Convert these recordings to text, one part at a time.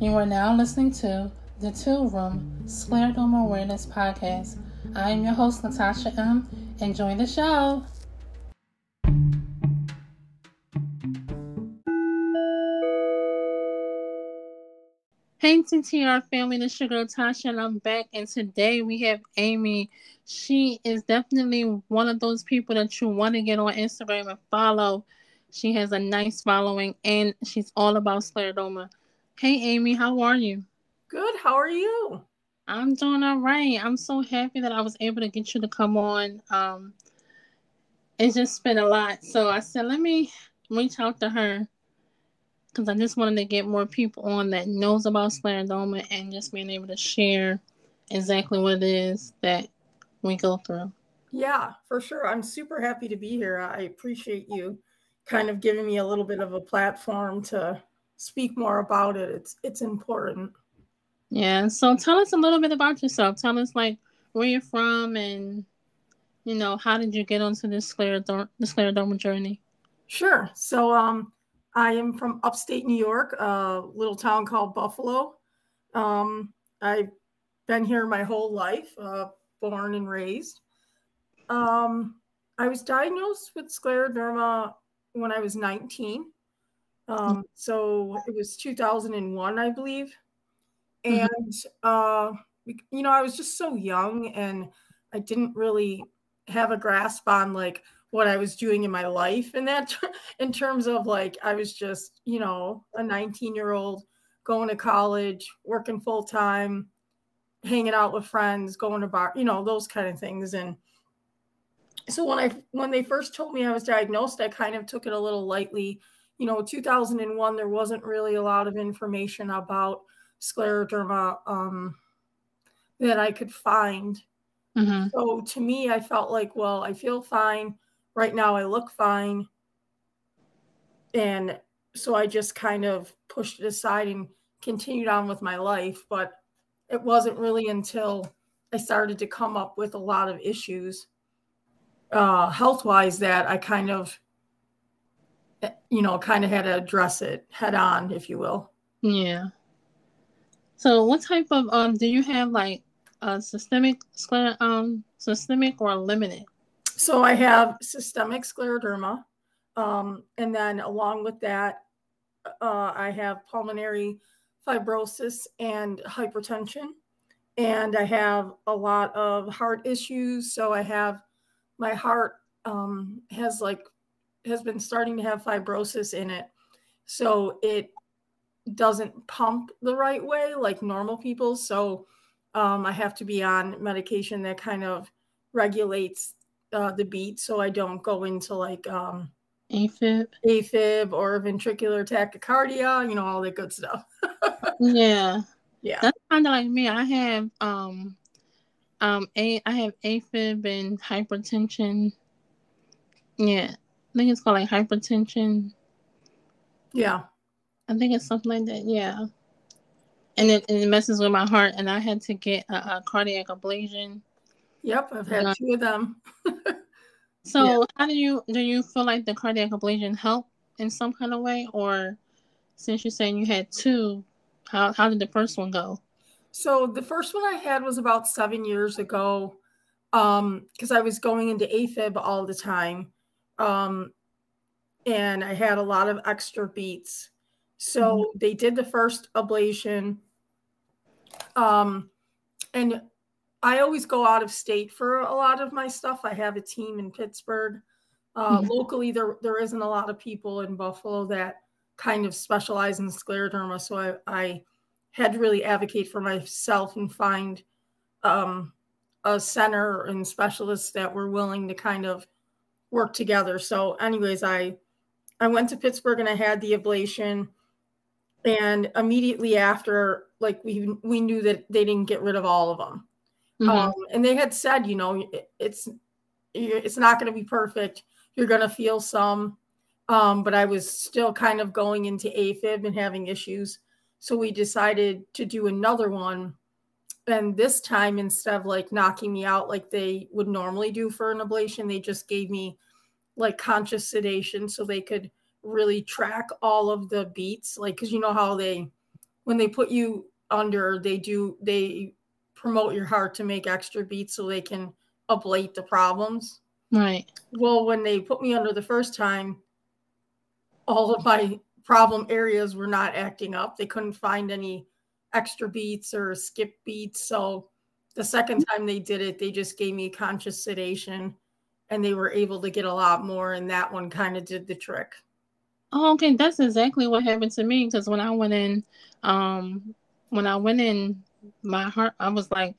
You are now listening to the Two Room Scleroderma Awareness Podcast. I am your host, Natasha M. Enjoy the show. Hey TTR family, this is your girl Tasha, and I'm back. And today we have Amy. She is definitely one of those people that you want to get on Instagram and follow. She has a nice following, and she's all about scleroderma. Hey Amy, how are you? Good. How are you? I'm doing all right. I'm so happy that I was able to get you to come on. Um, it's just been a lot, so I said let me reach out to her because I just wanted to get more people on that knows about scleroderma and just being able to share exactly what it is that we go through. Yeah, for sure. I'm super happy to be here. I appreciate you kind of giving me a little bit of a platform to speak more about it. It's it's important. Yeah. So tell us a little bit about yourself. Tell us like where you're from and you know how did you get onto this scleroderma, the scleroderma journey? Sure. So um I am from upstate New York, a little town called Buffalo. Um, I've been here my whole life, uh, born and raised. Um, I was diagnosed with scleroderma when I was 19. Um, so it was 2001, I believe. Mm-hmm. And, uh, you know, I was just so young and I didn't really have a grasp on like what I was doing in my life and that in terms of like I was just, you know, a 19 year old going to college, working full time, hanging out with friends, going to bar, you know, those kind of things. And so when I when they first told me I was diagnosed, I kind of took it a little lightly. You know, 2001 there wasn't really a lot of information about scleroderma um, that I could find. Mm-hmm. So to me, I felt like, well, I feel fine right now I look fine. And so I just kind of pushed it aside and continued on with my life. But it wasn't really until I started to come up with a lot of issues uh, health wise that I kind of, you know, kind of had to address it head on, if you will. Yeah. So, what type of um do you have like a systemic scler um systemic or limited? So I have systemic scleroderma. Um, and then along with that, uh, I have pulmonary fibrosis and hypertension. And I have a lot of heart issues. So I have my heart um, has like has been starting to have fibrosis in it. So it doesn't pump the right way like normal people. So um, I have to be on medication that kind of regulates uh, the beat so I don't go into like um, AFib, AFib or ventricular tachycardia, you know, all that good stuff. yeah. Yeah. That's kind of like me. I have um um a I have AFib and hypertension. Yeah. I think it's called like hypertension. Yeah. I think it's something like that. Yeah. And it, it messes with my heart, and I had to get a, a cardiac ablation Yep, I've had two of them. so, yeah. how do you do? You feel like the cardiac ablation helped in some kind of way, or since you're saying you had two, how how did the first one go? So the first one I had was about seven years ago, um, because I was going into AFib all the time, um, and I had a lot of extra beats. So mm-hmm. they did the first ablation, um, and I always go out of state for a lot of my stuff. I have a team in Pittsburgh. Uh, mm-hmm. Locally, there there isn't a lot of people in Buffalo that kind of specialize in scleroderma, so I, I had to really advocate for myself and find um, a center and specialists that were willing to kind of work together. So, anyways, I I went to Pittsburgh and I had the ablation, and immediately after, like we we knew that they didn't get rid of all of them. Mm-hmm. Um, and they had said, you know, it's it's not going to be perfect. You're going to feel some, um, but I was still kind of going into AFib and having issues. So we decided to do another one. And this time, instead of like knocking me out like they would normally do for an ablation, they just gave me like conscious sedation so they could really track all of the beats. Like, because you know how they when they put you under, they do they promote your heart to make extra beats so they can ablate the problems. Right. Well, when they put me under the first time, all of my problem areas were not acting up. They couldn't find any extra beats or skip beats. So the second time they did it, they just gave me conscious sedation and they were able to get a lot more. And that one kind of did the trick. Oh, okay. That's exactly what happened to me. Because when I went in, um, when I went in, my heart, I was like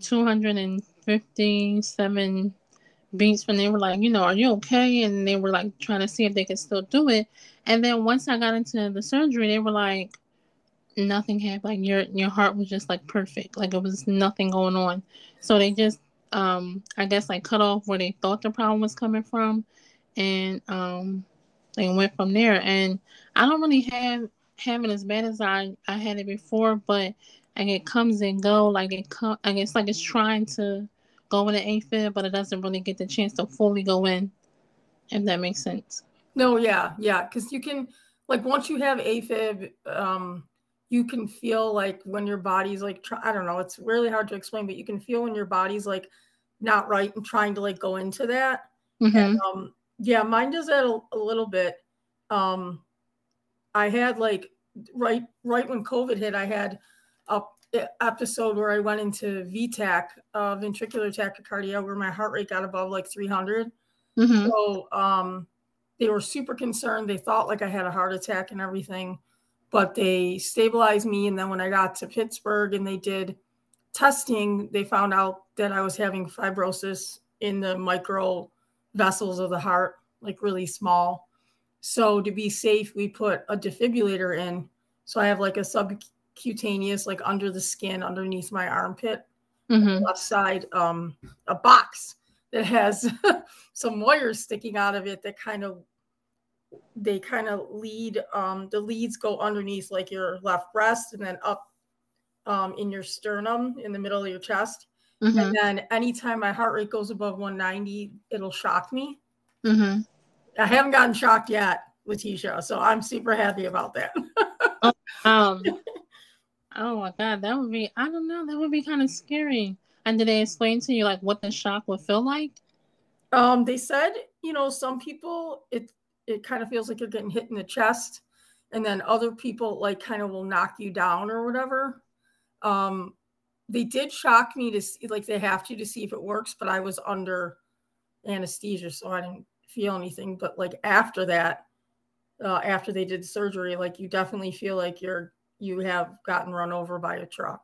257 beats when they were like, you know, are you okay? And they were like trying to see if they could still do it. And then once I got into the surgery, they were like, nothing happened. Like your your heart was just like perfect. Like it was nothing going on. So they just um I guess like cut off where they thought the problem was coming from and um they went from there. And I don't really have it as bad as I I had it before, but like it comes and go. Like it come. I guess like it's trying to go in the AFib, but it doesn't really get the chance to fully go in. If that makes sense. No, yeah, yeah, because you can like once you have AFib, um, you can feel like when your body's like try, I don't know, it's really hard to explain, but you can feel when your body's like not right and trying to like go into that. Mm-hmm. And, um, yeah, mine does that a, a little bit. Um, I had like right right when COVID hit, I had a episode where I went into VTAC, uh, ventricular tachycardia, where my heart rate got above like 300. Mm-hmm. So um, they were super concerned. They thought like I had a heart attack and everything, but they stabilized me. And then when I got to Pittsburgh and they did testing, they found out that I was having fibrosis in the micro vessels of the heart, like really small. So to be safe, we put a defibrillator in. So I have like a subcutaneous, like under the skin, underneath my armpit, mm-hmm. left side, um, a box that has some wires sticking out of it that kind of they kind of lead um the leads go underneath like your left breast and then up um in your sternum in the middle of your chest mm-hmm. and then anytime my heart rate goes above 190 it'll shock me mm-hmm. i haven't gotten shocked yet letitia so i'm super happy about that oh, um oh my god that would be i don't know that would be kind of scary and did they explain to you like what the shock would feel like? Um, they said, you know, some people it it kind of feels like you're getting hit in the chest, and then other people like kind of will knock you down or whatever. Um, they did shock me to see like they have to to see if it works, but I was under anesthesia, so I didn't feel anything. But like after that, uh, after they did surgery, like you definitely feel like you're you have gotten run over by a truck.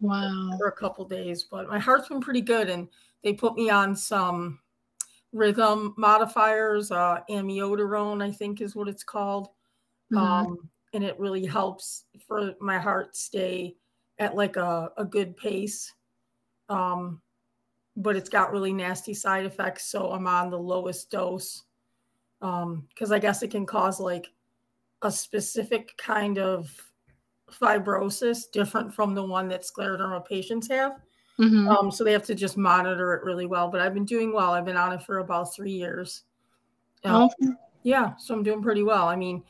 Wow. For a couple days, but my heart's been pretty good, and they put me on some rhythm modifiers, uh, amiodarone, I think is what it's called, mm-hmm. um, and it really helps for my heart stay at like a, a good pace. Um, but it's got really nasty side effects, so I'm on the lowest dose because um, I guess it can cause like a specific kind of fibrosis different from the one that scleroderma patients have. Mm-hmm. Um, so they have to just monitor it really well. But I've been doing well. I've been on it for about three years. Um, oh. Yeah, so I'm doing pretty well. I mean,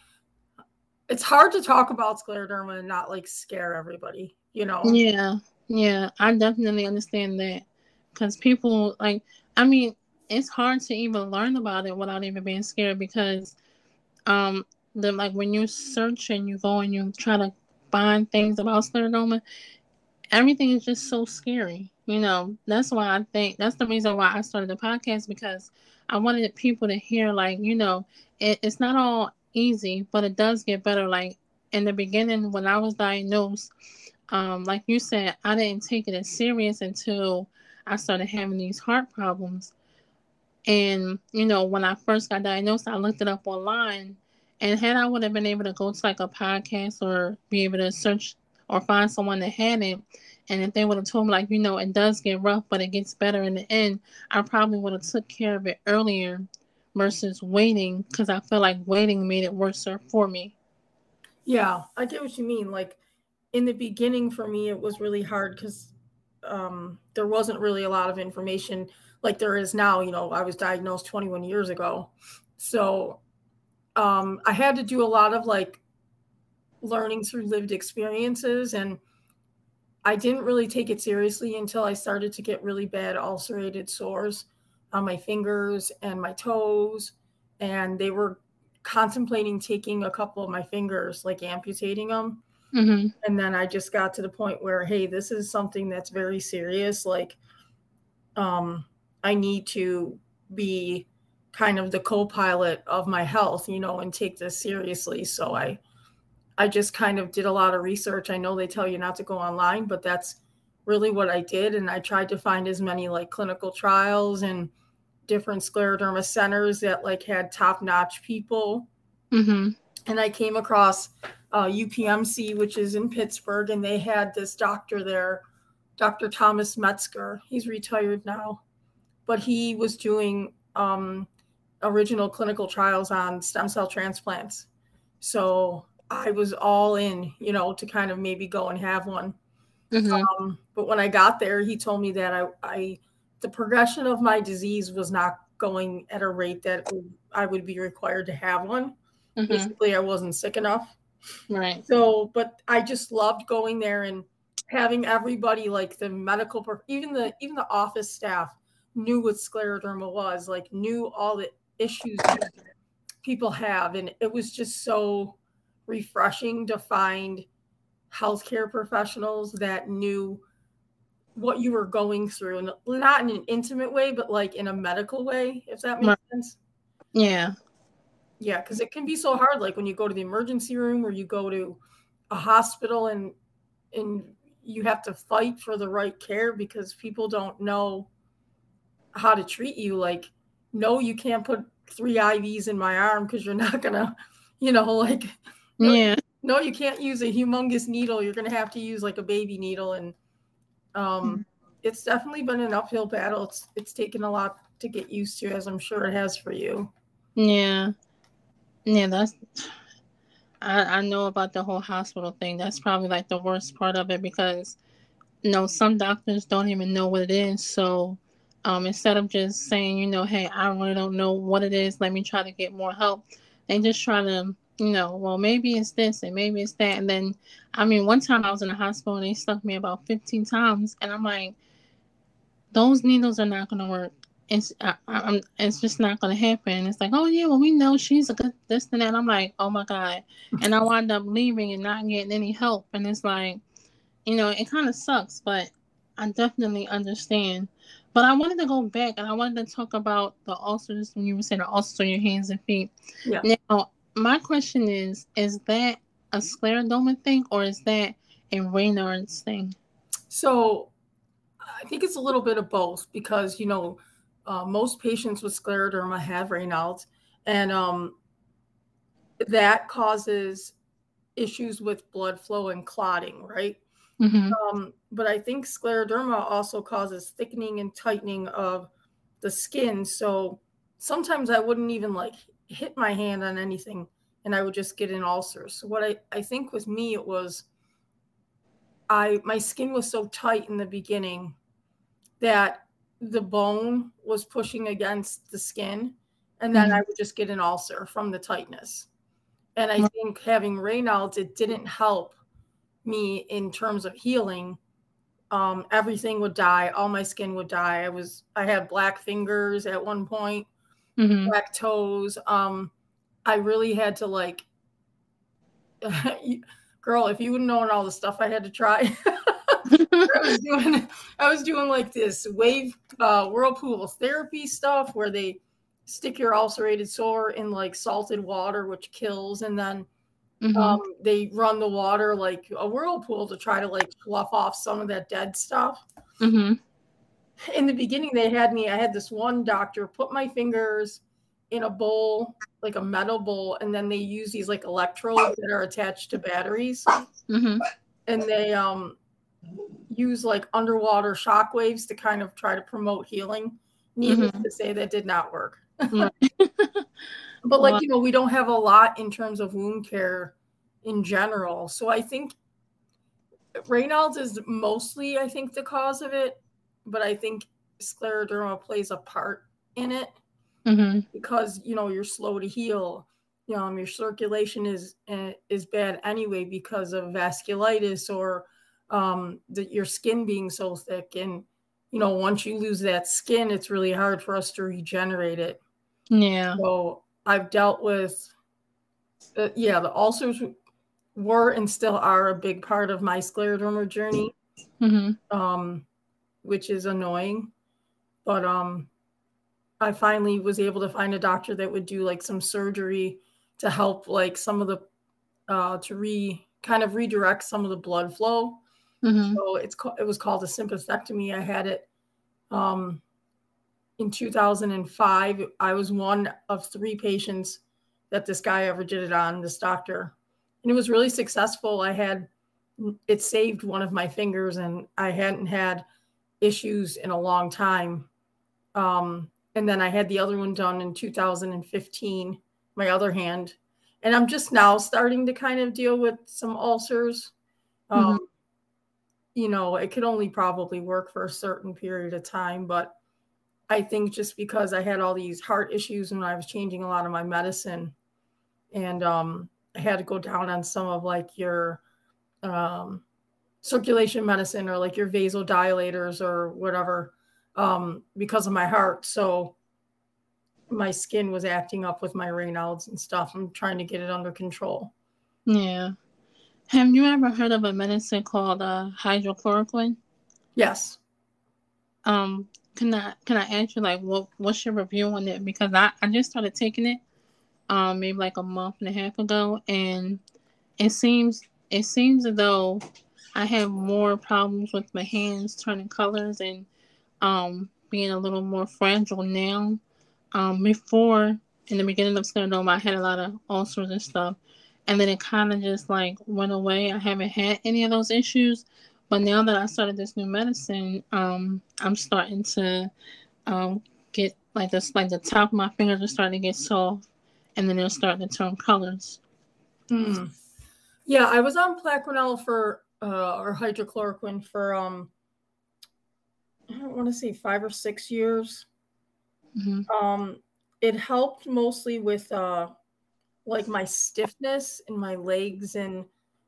it's hard to talk about scleroderma and not like scare everybody, you know? Yeah, yeah, I definitely understand that because people like, I mean, it's hard to even learn about it without even being scared because, um, the like when you search and you go and you try to find things about scleroderma, everything is just so scary. You know, that's why I think that's the reason why I started the podcast because I wanted people to hear, like, you know, it, it's not all easy, but it does get better. Like in the beginning, when I was diagnosed, um, like you said, I didn't take it as serious until I started having these heart problems. And, you know, when I first got diagnosed, I looked it up online and had I would have been able to go to like a podcast or be able to search or find someone that had it, and if they would have told me like, you know, it does get rough, but it gets better in the end, I probably would have took care of it earlier versus waiting because I feel like waiting made it worse for me. Yeah, I get what you mean. Like in the beginning for me, it was really hard because um, there wasn't really a lot of information like there is now. You know, I was diagnosed 21 years ago. So um, I had to do a lot of like learning through lived experiences and I didn't really take it seriously until I started to get really bad ulcerated sores on my fingers and my toes and they were contemplating taking a couple of my fingers like amputating them mm-hmm. and then I just got to the point where hey this is something that's very serious like um I need to be kind of the co-pilot of my health you know and take this seriously so i i just kind of did a lot of research i know they tell you not to go online but that's really what i did and i tried to find as many like clinical trials and different scleroderma centers that like had top-notch people mm-hmm. and i came across uh, upmc which is in pittsburgh and they had this doctor there dr thomas medsger he's retired now but he was doing um, original clinical trials on stem cell transplants. So I was all in, you know, to kind of maybe go and have one. Mm-hmm. Um, but when I got there, he told me that I, I, the progression of my disease was not going at a rate that I would be required to have one. Mm-hmm. Basically, I wasn't sick enough. Right. So, but I just loved going there and having everybody, like the medical, even the even the office staff, knew what scleroderma was, like knew all the issues that people have. And it was just so refreshing to find healthcare professionals that knew what you were going through and not in an intimate way, but like in a medical way, if that makes sense. Yeah. Yeah, because it can be so hard. Like when you go to the emergency room or you go to a hospital and and you have to fight for the right care because people don't know how to treat you. Like no, you can't put three IVs in my arm because you're not gonna, you know, like yeah. No, you can't use a humongous needle. You're gonna have to use like a baby needle, and um, mm-hmm. it's definitely been an uphill battle. It's it's taken a lot to get used to, as I'm sure it has for you. Yeah, yeah, that's. I I know about the whole hospital thing. That's probably like the worst part of it because, you know, some doctors don't even know what it is. So um, instead of just saying, you know, hey, I really don't know what it is, let me try to get more help, and just try to, you know, well, maybe it's this and maybe it's that. And then, I mean, one time I was in the hospital and they stuck me about 15 times, and I'm like, those needles are not going to work. It's, I, I'm, it's just not going to happen. It's like, oh, yeah, well, we know she's a good this and that. I'm like, oh my God. And I wound up leaving and not getting any help. And it's like, you know, it kind of sucks, but I definitely understand but I wanted to go back and I wanted to talk about the ulcers when you were saying the ulcers on your hands and feet. Yeah. Now, my question is: Is that a scleroderma thing or is that a Raynaud's thing? So, I think it's a little bit of both because you know uh, most patients with scleroderma have Raynaud's, and um, that causes issues with blood flow and clotting, right? Mm-hmm. Um, but I think scleroderma also causes thickening and tightening of the skin. So sometimes I wouldn't even like hit my hand on anything and I would just get an ulcer. So what I, I think with me it was I my skin was so tight in the beginning that the bone was pushing against the skin and then mm-hmm. I would just get an ulcer from the tightness. And I think having Raynaud's, it didn't help me in terms of healing um, everything would die all my skin would die i was i had black fingers at one point mm-hmm. black toes um, i really had to like girl if you would known all the stuff i had to try I was doing I was doing like this wave uh, whirlpool therapy stuff where they stick your ulcerated sore in like salted water, which kills, and then Mm-hmm. Um, they run the water like a whirlpool to try to like fluff off some of that dead stuff. Mm-hmm. In the beginning, they had me, I had this one doctor put my fingers in a bowl, like a metal bowl, and then they use these like electrodes that are attached to batteries. Mm-hmm. And they um, use like underwater shock waves to kind of try to promote healing. Needless mm-hmm. to say, that did not work. but like you know we don't have a lot in terms of wound care in general so i think raynaud's is mostly i think the cause of it but i think scleroderma plays a part in it mm-hmm. because you know you're slow to heal. You know your circulation is eh, is bad anyway because of vasculitis or um, the, your skin being so thick. And you know once you lose that skin it's really hard for us to regenerate it. Yeah. So i've dealt with uh, yeah the ulcers were and still are a big part of my scleroderma journey. Mm-hmm. um, which is annoying but um i finally was able to find a doctor that would do like some surgery to help like some of the uh to re kind of redirect some of the blood flow. Mm-hmm. so it's it was called a sympathectomy. I had it um in 2005 i was one of three patients that this guy ever did it on this doctor. And it was really successful. I had it saved one of my fingers and i hadn't had issues in a long time um and then i had the other one done in 2015 my other hand. And I'm just now starting to kind of deal with some ulcers. Um, mm-hmm. You know, it could only probably work for a certain period of time, but I think just because I had all these heart issues when I was changing a lot of my medicine, and um, I had to go down on some of like your um, circulation medicine or like your vasodilators or whatever um, because of my heart. So my skin was acting up with my Raynaud's and stuff. I'm trying to get it under control. Yeah. Have you ever heard of a medicine called uh, hydrochloroquine? Yes. Um, can I can I ask you like what what's your review on it? Because I, I just started taking it um maybe like a month and a half ago and it seems it seems as though I have more problems with my hands turning colors and um being a little more fragile now um, before in the beginning of scleroderma, I had a lot of ulcers and stuff, and then it kind of just like went away. I haven't had any of those issues, but now that I started this new medicine, um, I'm starting to um, get like this, like the top of my fingers are starting to get soft, and then they're starting to turn colors. Mm. Yeah, I was on Plaquenil for uh, or hydrochloroquine for um, I don't want to say five or six years Mm-hmm. Um, it helped mostly with uh, like my stiffness in my legs and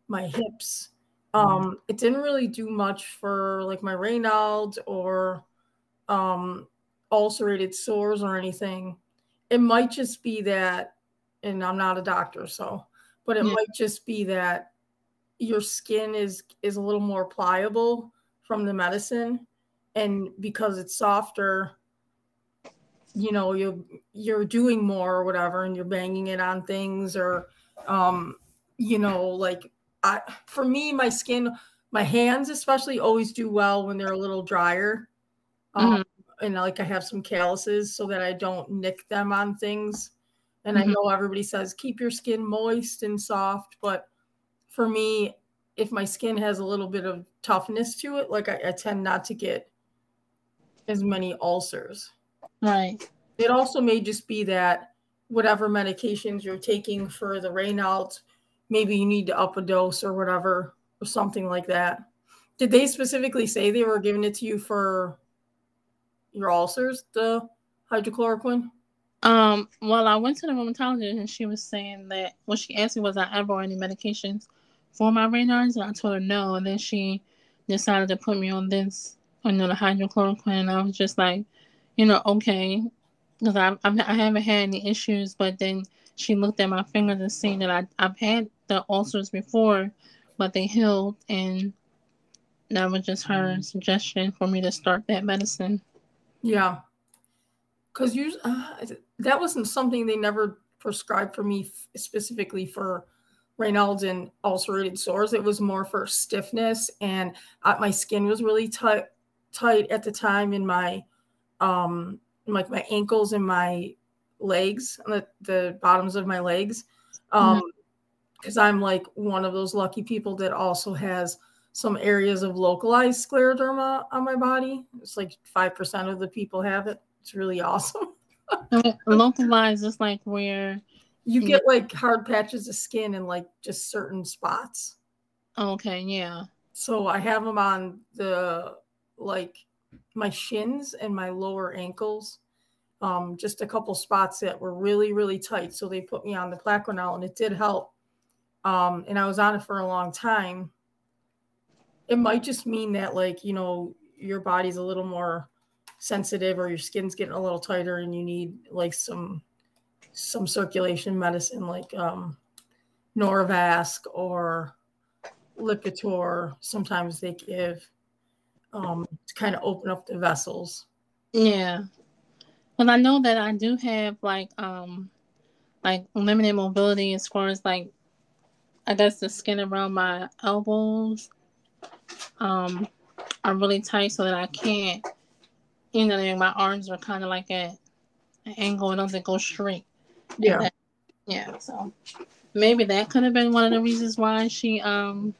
my hips. Um, it didn't really do much for like my Raynaud's or um, ulcerated sores or anything. It might just be that, and I'm not a doctor, so, but it yeah. might just be that your skin is is a little more pliable from the medicine, and because it's softer, you know you you're doing more or whatever and you're banging it on things or um you know like i for me my skin my hands especially always do well when they're a little drier um mm-hmm. and like i have some calluses so that i don't nick them on things and mm-hmm. i know everybody says keep your skin moist and soft but for me if my skin has a little bit of toughness to it like i, I tend not to get as many ulcers Right. It also may just be that whatever medications you're taking for the Raynaud's, maybe you need to up a dose or whatever, or something like that. Did they specifically say they were giving it to you for your ulcers, the hydrochloroquine? Um, well, I went to the rheumatologist and she was saying that what she asked me was I ever on any medications for my Raynaud's, and I told her no. And then she decided to put me on this, you know, the hydrochloroquine. And I was just like, you know, okay, because I, I haven't had any issues. But then she looked at my fingers and seen that I, I've had the ulcers before, but they healed. And that was just her mm. suggestion for me to start that medicine. Yeah. Because you, uh, that wasn't something they never prescribed for me specifically for Raynaud's and ulcerated sores. It was more for stiffness, and uh, my skin was really tight tight at the time in my um like my ankles and my legs the, the bottoms of my legs um because mm-hmm. i'm like one of those lucky people that also has some areas of localized scleroderma on my body it's like 5% of the people have it it's really awesome localized is like where you get like hard patches of skin in like just certain spots okay yeah so i have them on the like my shins and my lower ankles um, just a couple spots that were really, really tight. So they put me on the Plaquenil and it did help. Um, and I was on it for a long time. It might just mean that, like, you know, your body's a little more sensitive or your skin's getting a little tighter and you need like some some circulation medicine like um Norvasc or Lipitor. Sometimes they give um, to kind of open up the vessels. Yeah. Well, I know that I do have like um like limited mobility as far as like I guess the skin around my elbows um are really tight so that I can't you know my arms are kind of like at an angle it doesn't go straight. Yeah. That, yeah, so maybe that could have been one of the reasons why she um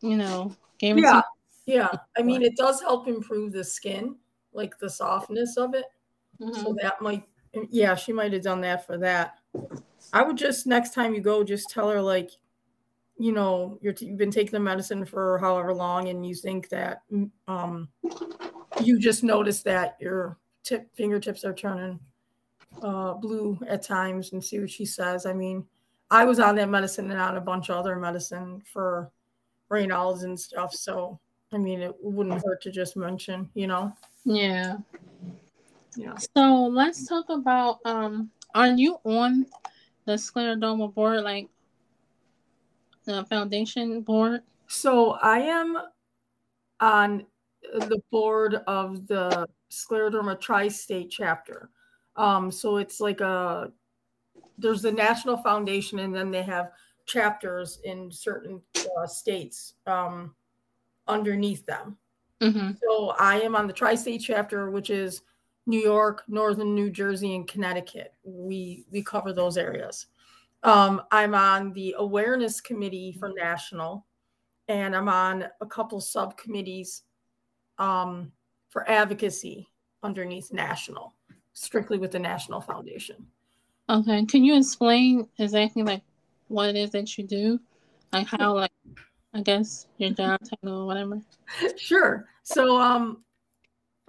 you know gave it yeah. Yeah, I mean, it does help improve the skin, like the softness of it. Mm-hmm. So that might, yeah, she might have done that for that. I would just next time you go, just tell her like, you know, you're t- you've been taking the medicine for however long, and you think that mm, um, you just notice that your tip fingertips are turning uh, blue at times, and see what she says. I mean, I was on that medicine and on a bunch of other medicine for Raynaud's and stuff, so I mean, it wouldn't hurt to just mention, you know? Yeah. Yeah. So let's talk about um are you on the scleroderma board, like the foundation board? So I am on the board of the scleroderma tri-state chapter. Um, so it's like a there's the national foundation, and then they have chapters in certain uh, states. Um, underneath them. Mm-hmm. So I am on the tri state chapter, which is New York, Northern New Jersey, and Connecticut. We we cover those areas. Um, I'm on the awareness committee for national, and I'm on a couple subcommittees um, for advocacy underneath national, strictly with the National Foundation. Okay, can you explain exactly like what it is that you do, like how like I guess your job title or whatever. Sure. So um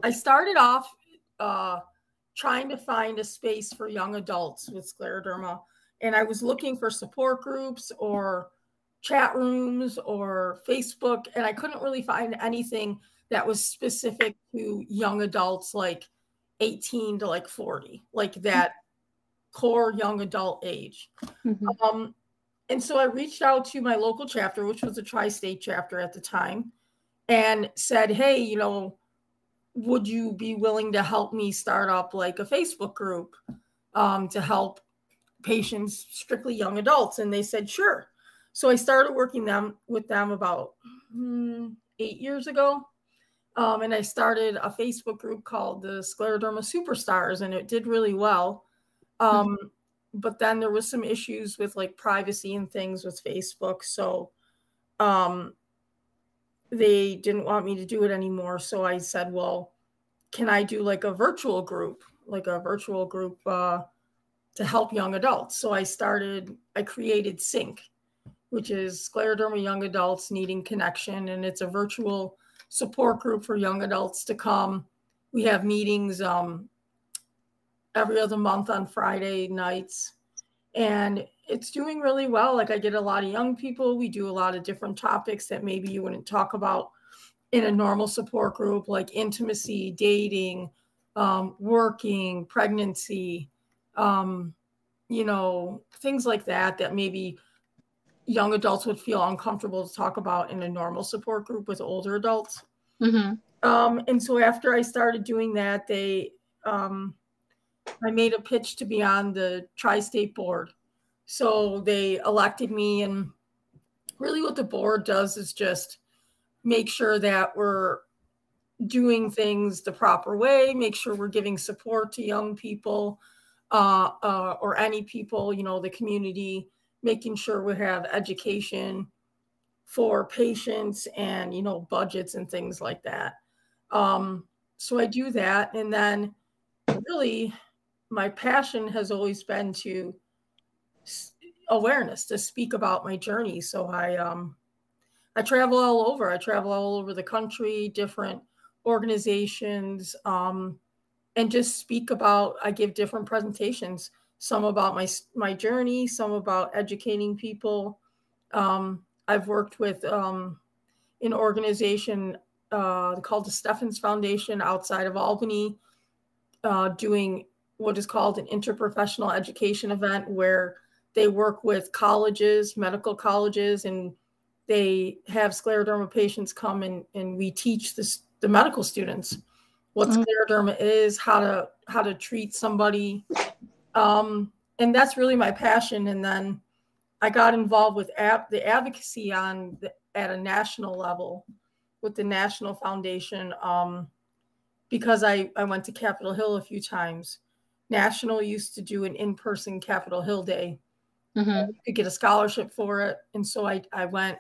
I started off uh trying to find a space for young adults with scleroderma and I was looking for support groups or chat rooms or Facebook and I couldn't really find anything that was specific to young adults like 18 to like 40, like that core young adult age. Mm-hmm. Um, and so I reached out to my local chapter, which was a tri state chapter at the time, and said, Hey, you know, would you be willing to help me start up like a Facebook group um, to help patients, strictly young adults? And they said, Sure. So I started working them with them about hmm, eight years ago. Um, and I started a Facebook group called the Scleroderma Superstars, and it did really well. Um, mm-hmm but then there was some issues with like privacy and things with Facebook. So um they didn't want me to do it anymore. So I said, well, can I do like a virtual group, like a virtual group uh, to help young adults? So I started, I created SYNC, which is scleroderma young adults needing connection. And it's a virtual support group for young adults to come. We have meetings um, every other month on Friday nights. And it's doing really well. Like I get a lot of young people. We do a lot of different topics that maybe you wouldn't talk about in a normal support group, like intimacy, dating, um, working, pregnancy, um, you know, things like that, that maybe young adults would feel uncomfortable to talk about in a normal support group with older adults. Mm-hmm. Um, and so after I started doing that, they, um, I made a pitch to be on the tri state board. So they elected me. And really, what the board does is just make sure that we're doing things the proper way, make sure we're giving support to young people uh, uh, or any people, you know, the community, making sure we have education for patients and, you know, budgets and things like that. Um, so I do that. And then really, my passion has always been to awareness to speak about my journey so i um i travel all over i travel all over the country different organizations um and just speak about i give different presentations some about my my journey some about educating people um, i've worked with um, an organization uh, called the Steffens Foundation outside of Albany, uh, doing what is called an interprofessional education event where they work with colleges, medical colleges, and they have scleroderma patients come and, and we teach this, the medical students what mm-hmm. scleroderma is, how to how to treat somebody. Um, and that's really my passion. And then I got involved with ab- the advocacy on the, at a national level with the National Foundation um, because I, I went to Capitol Hill a few times. National used to do an in person Capitol Hill Day. Mm-hmm. could get a scholarship for it. And so I, I went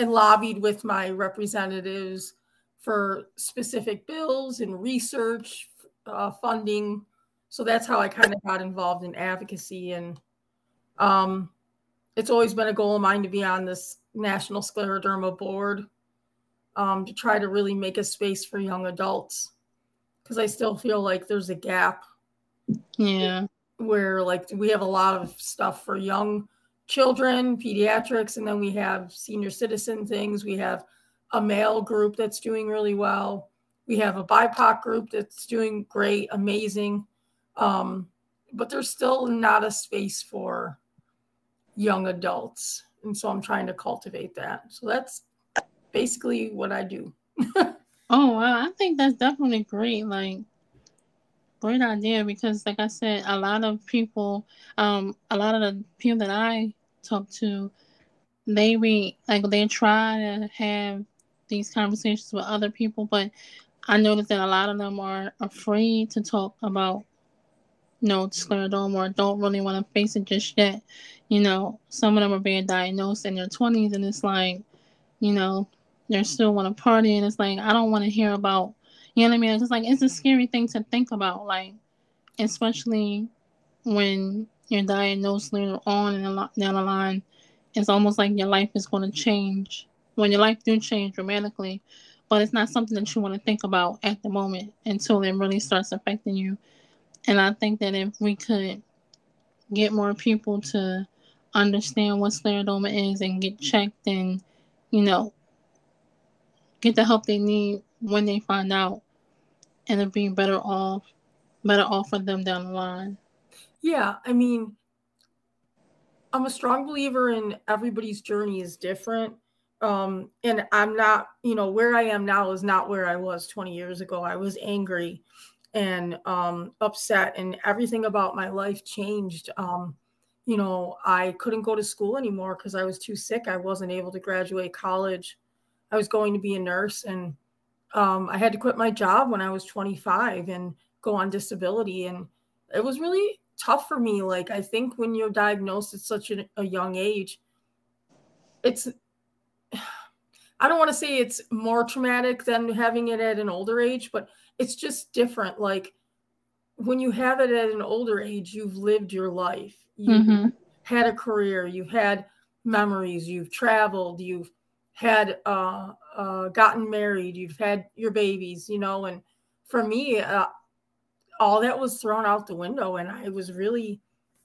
and lobbied with my representatives for specific bills and research uh, funding. So that's how I kind of got involved in advocacy. And um, it's always been a goal of mine to be on this National Scleroderma Board um, to try to really make a space for young adults because I still feel like there's a gap. Yeah. Where like we have a lot of stuff for young children, pediatrics, and then we have senior citizen things. We have a male group that's doing really well. We have a BIPOC group that's doing great, amazing. Um, but there's still not a space for young adults. And so i'm trying to cultivate that. So that's basically what i do. Oh wow. I think that's definitely great like great idea because like i said a lot of people um a lot of the people that i talk to they be like they try to have these conversations with other people but i noticed that a lot of them are afraid to talk about you know scleroderma or don't really want to face it just yet you know, some of them are being diagnosed in their 20s, and it's like, you know, they still want to party, and it's like, I don't want to hear about, you know what I mean? It's just like, it's a scary thing to think about, like, especially when you're diagnosed later on and down the line, it's almost like your life is going to change. When your life do change dramatically, but it's not something that you want to think about at the moment until it really starts affecting you. And I think that if we could get more people to understand what scleroderma is and get checked and, you know, get the help they need when they find out and it'll be better off better off for them down the line. Yeah, I mean I'm a strong believer in everybody's journey is different. Um, and I'm not, you know, where I am now is not where I was 20 years ago. I was angry and um, upset, and everything about my life changed. Um, you know, I couldn't go to school anymore because I was too sick. I wasn't able to graduate college. I was going to be a nurse and um, I had to quit my job when I was 25 and go on disability. And it was really tough for me. Like, I think when you're diagnosed at such a, a young age, it's, I don't want to say it's more traumatic than having it at an older age, but it's just different. Like, when you have it at an older age, you've lived your life you've mm-hmm. had a career, you've had memories, you've traveled, you've had uh, uh, gotten married, you've had your babies, you know. And for me, uh, all that was thrown out the window, and I was really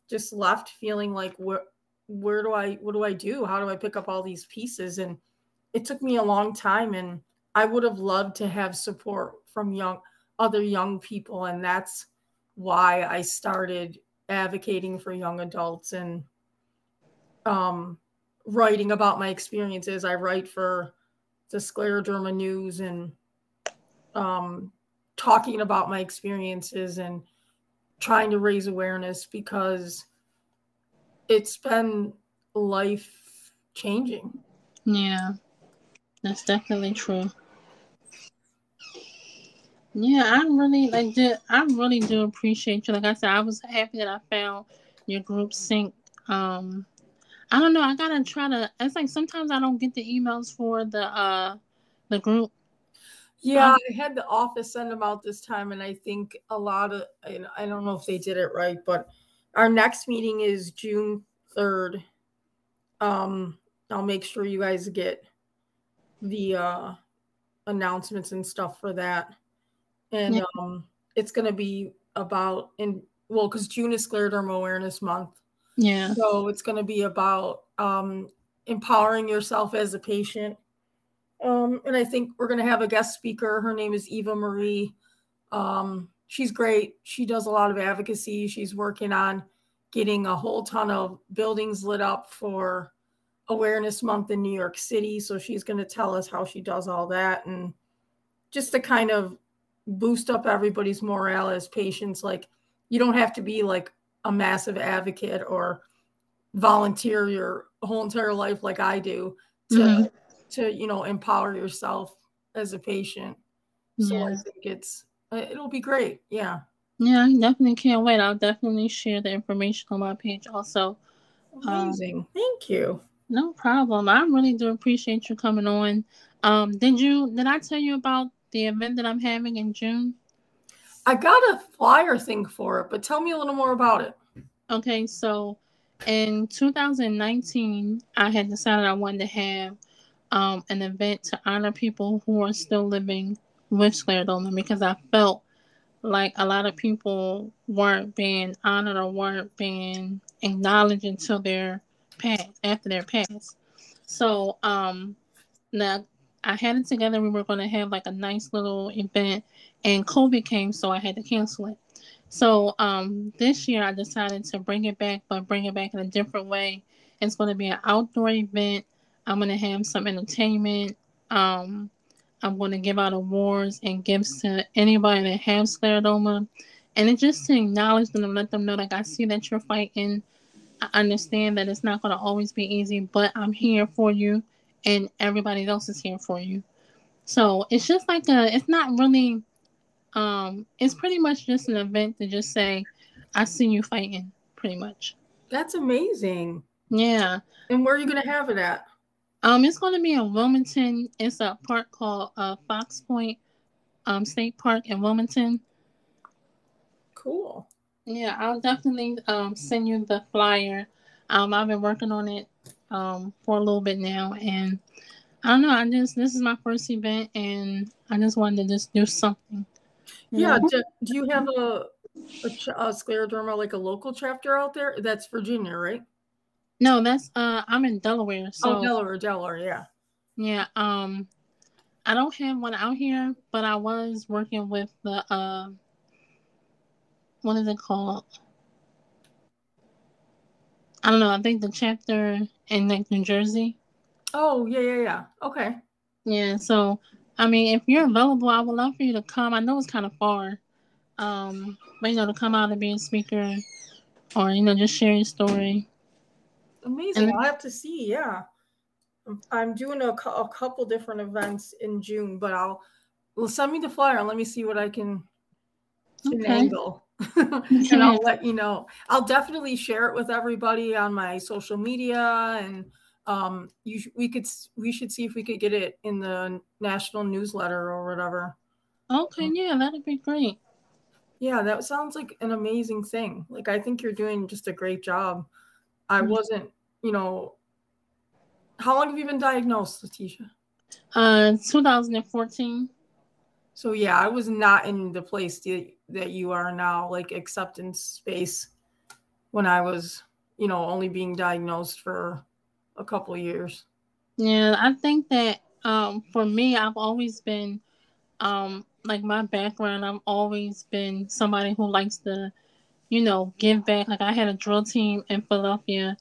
just left feeling like, where, where do I, what do I do? How do I pick up all these pieces? And it took me a long time, and I would have loved to have support from young other young people, and that's why I started advocating for young adults and um, writing about my experiences. I write for the Scleroderma News and um, talking about my experiences and trying to raise awareness because it's been life changing. Yeah, that's definitely true. Yeah, I really like do I really do appreciate you. Like I said, I was happy that I found your group SYNC. Um I don't know, I gotta try to it's like sometimes I don't get the emails for the uh the group. Yeah, um, I had the office send them out this time and I think a lot of I don't know if they did it right, but our next meeting is June 3rd. Um I'll make sure you guys get the uh announcements and stuff for that and yeah. um, it's going to be about in well because June is Scleroderma Awareness Month. Yeah. So it's going to be about um, empowering yourself as a patient. Um, and I think we're going to have a guest speaker. Her name is Eva Marie. Um, she's great. She does a lot of advocacy. She's working on getting a whole ton of buildings lit up for Awareness Month in New York City. So she's going to tell us how she does all that and just to kind of boost up everybody's morale as patients. Like, you don't have to be like a massive advocate or volunteer your whole entire life like I do to mm-hmm. to you know empower yourself as a patient. So yeah. I think it's it'll be great. Yeah. Yeah, I definitely can't wait. I'll definitely share the information on my page also. Amazing. Um, Thank you. No problem. I really do appreciate you coming on. Um, did you did I tell you about the event that I'm having in June? I got a flyer thing for it, but tell me a little more about it. Okay, so in 2019, I had decided I wanted to have um, an event to honor people who are still living with scleroderma because I felt like a lot of people weren't being honored or weren't being acknowledged until their past, after their past. So um, now I had it together. We were going to have like a nice little event, and COVID came, so I had to cancel it. So um, this year I decided to bring it back, but bring it back in a different way. It's going to be an outdoor event. I'm going to have some entertainment. Um, I'm going to give out awards and gifts to anybody that has scleroderma. And it's just to acknowledge them and let them know, like, I see that you're fighting. I understand that it's not going to always be easy, but I'm here for you, and everybody else is here for you. So it's just like a, it's not really um, it's pretty much just an event to just say, I see you fighting, pretty much. That's amazing. Yeah. And where are you gonna have it at? Um, it's gonna be in Wilmington. It's a park called uh, Fox Point um, State Park in Wilmington. Cool. Yeah, I'll definitely um, send you the flyer. Um, I've been working on it um, for a little bit now, and I don't know. I just this is my first event, and I just wanted to just do something. Yeah. Do, do you have a, a, a scleroderma like a local chapter out there? That's Virginia, right? No, that's uh I'm in Delaware. So oh, Delaware, Delaware, yeah. Yeah. Um, I don't have one out here, but I was working with the uh, what is it called? I don't know. I think the chapter in like New Jersey. Oh yeah, yeah, yeah. Okay. Yeah. So I mean, if you're available, I would love for you to come. I know it's kind of far, um, but you know, to come out and be a speaker, or you know, just share your story. Amazing. And, I'll have to see. Yeah, I'm doing a, a couple different events in June, but I'll well send me the flyer and let me see what I can, okay. angle. and I'll let you know. I'll definitely share it with everybody on my social media and um you we could we should see if we could get it in the national newsletter or whatever. Okay yeah that'd be great. Yeah that sounds like an amazing thing. Like i think you're doing just a great job. I mm-hmm. wasn't you know how long have you been diagnosed letitia? Uh 2014 so yeah i was not in the place that, that you are now like acceptance space when i was you know only being diagnosed for a couple years. Yeah, I think that um, for me, I've always been um, like my background. I've always been somebody who likes to, you know, give back. Like I had a drill team in Philadelphia.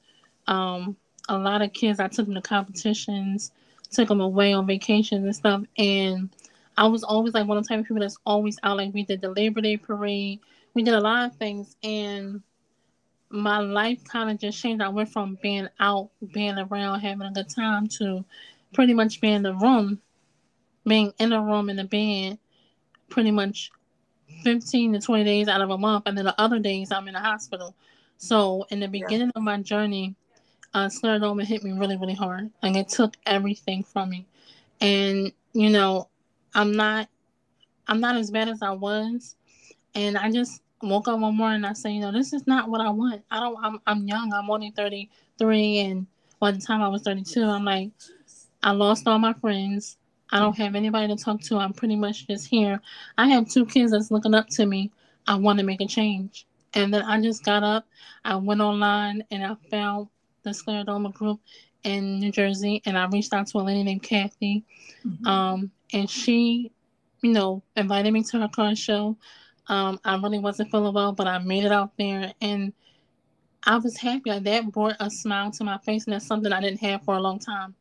Um, a lot of kids, I took them to competitions, took them away on vacations and stuff, and I was always like one of the type of people that's always out. Like we did the Labor Day parade, we did a lot of things, and my life kind of just changed. I went from being out, being around, having a good time to pretty much being in the room, being in the room in the bed, pretty much 15 to 20 days out of a month. And then the other days I'm in the hospital. So in the beginning yeah. of my journey, uh, scleroderma hit me really, really hard. Like it took everything from me. And, you know, I'm not, I'm not as bad as I was. And I just, woke up one morning and I said, you know, this is not what I want. I don't. I'm I'm young. I'm only 33, and by the time I was 32, I'm like, I lost all my friends. I don't have anybody to talk to. I'm pretty much just here. I have two kids that's looking up to me. I want to make a change. And then I just got up, I went online and I found the scleroderma group in New Jersey and I reached out to a lady named Kathy. Mm-hmm. Um, and she, you know, invited me to her car show. Um, I really wasn't feeling well, but I made it out there and I was happy. That brought a smile to my face, and that's something I didn't have for a long time.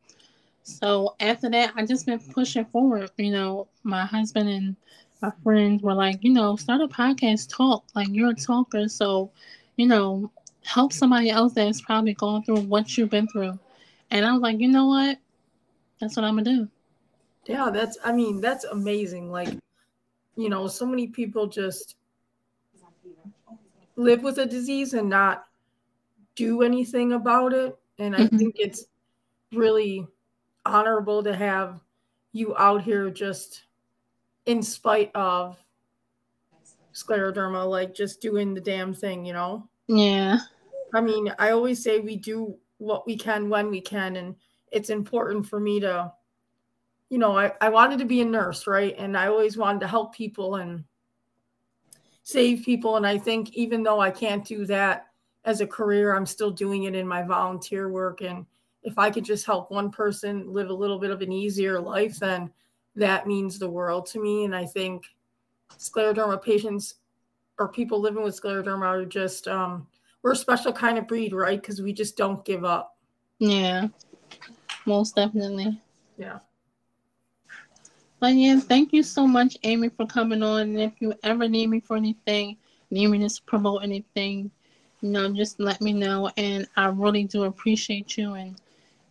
So after that, I just been pushing forward. You know, my husband and my friends were like, you know, start a podcast, talk. Like you're a talker, so you know, help somebody else that's probably going through what you've been through. And I was like, you know what? That's what I'm gonna do. Yeah, that's. I mean, that's amazing. Like, you know, so many people just live with a disease and not do anything about it. And I mm-hmm. think it's really honorable to have you out here just in spite of scleroderma, like just doing the damn thing, you know? Yeah. I mean, I always say we do what we can when we can. And it's important for me to, you know, I, I wanted to be a nurse, right? And I always wanted to help people and save people. And I think even though I can't do that as a career, I'm still doing it in my volunteer work. And if I could just help one person live a little bit of an easier life, then that means the world to me. And I think scleroderma patients or people living with scleroderma are just, um, we're a special kind of breed, right? Because we just don't give up. Yeah, most definitely. Yeah. But yeah, thank you so much, Amy, for coming on. And if you ever need me for anything, need me to promote anything, you know, just let me know. And I really do appreciate you. And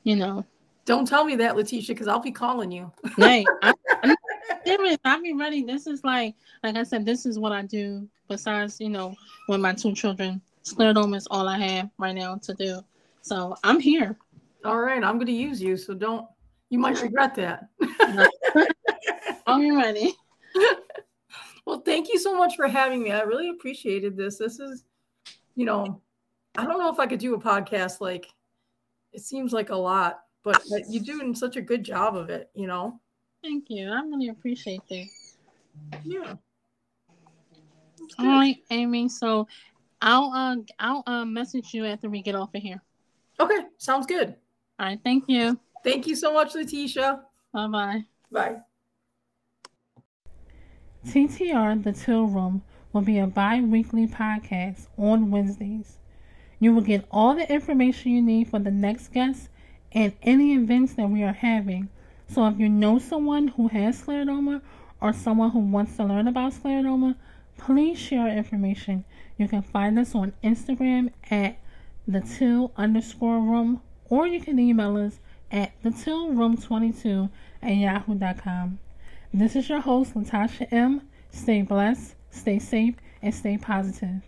you know. Don't tell me that, Letitia, because I'll be calling you. hey, I'm serious. I'll be ready. This is like, like I said, this is what I do. Besides, you know, with my two children, scleroderma is all I have right now to do. So I'm here. All right, I'm going to use you. So don't. You might regret that. I'm ready. Well, thank you so much for having me. I really appreciated this. This is, you know, I don't know if I could do a podcast like it seems like a lot, but you're doing such a good job of it, you know? Thank you. I really appreciate that. Yeah. All right, Amy. So I'll uh I'll uh message you after we get off of here. Okay, sounds good. All right, thank you. Thank you so much, Letitia. Bye-bye. Bye. TTR The Teal Room will be a bi weekly podcast on Wednesdays. You will get all the information you need for the next guest and any events that we are having. So if you know someone who has scleroderma or someone who wants to learn about scleroderma, please share information. You can find us on Instagram at the teal underscore room or you can email us at the teal room 22 at yahoo.com. This is your host, Latasha M. Stay blessed, stay safe, and stay positive.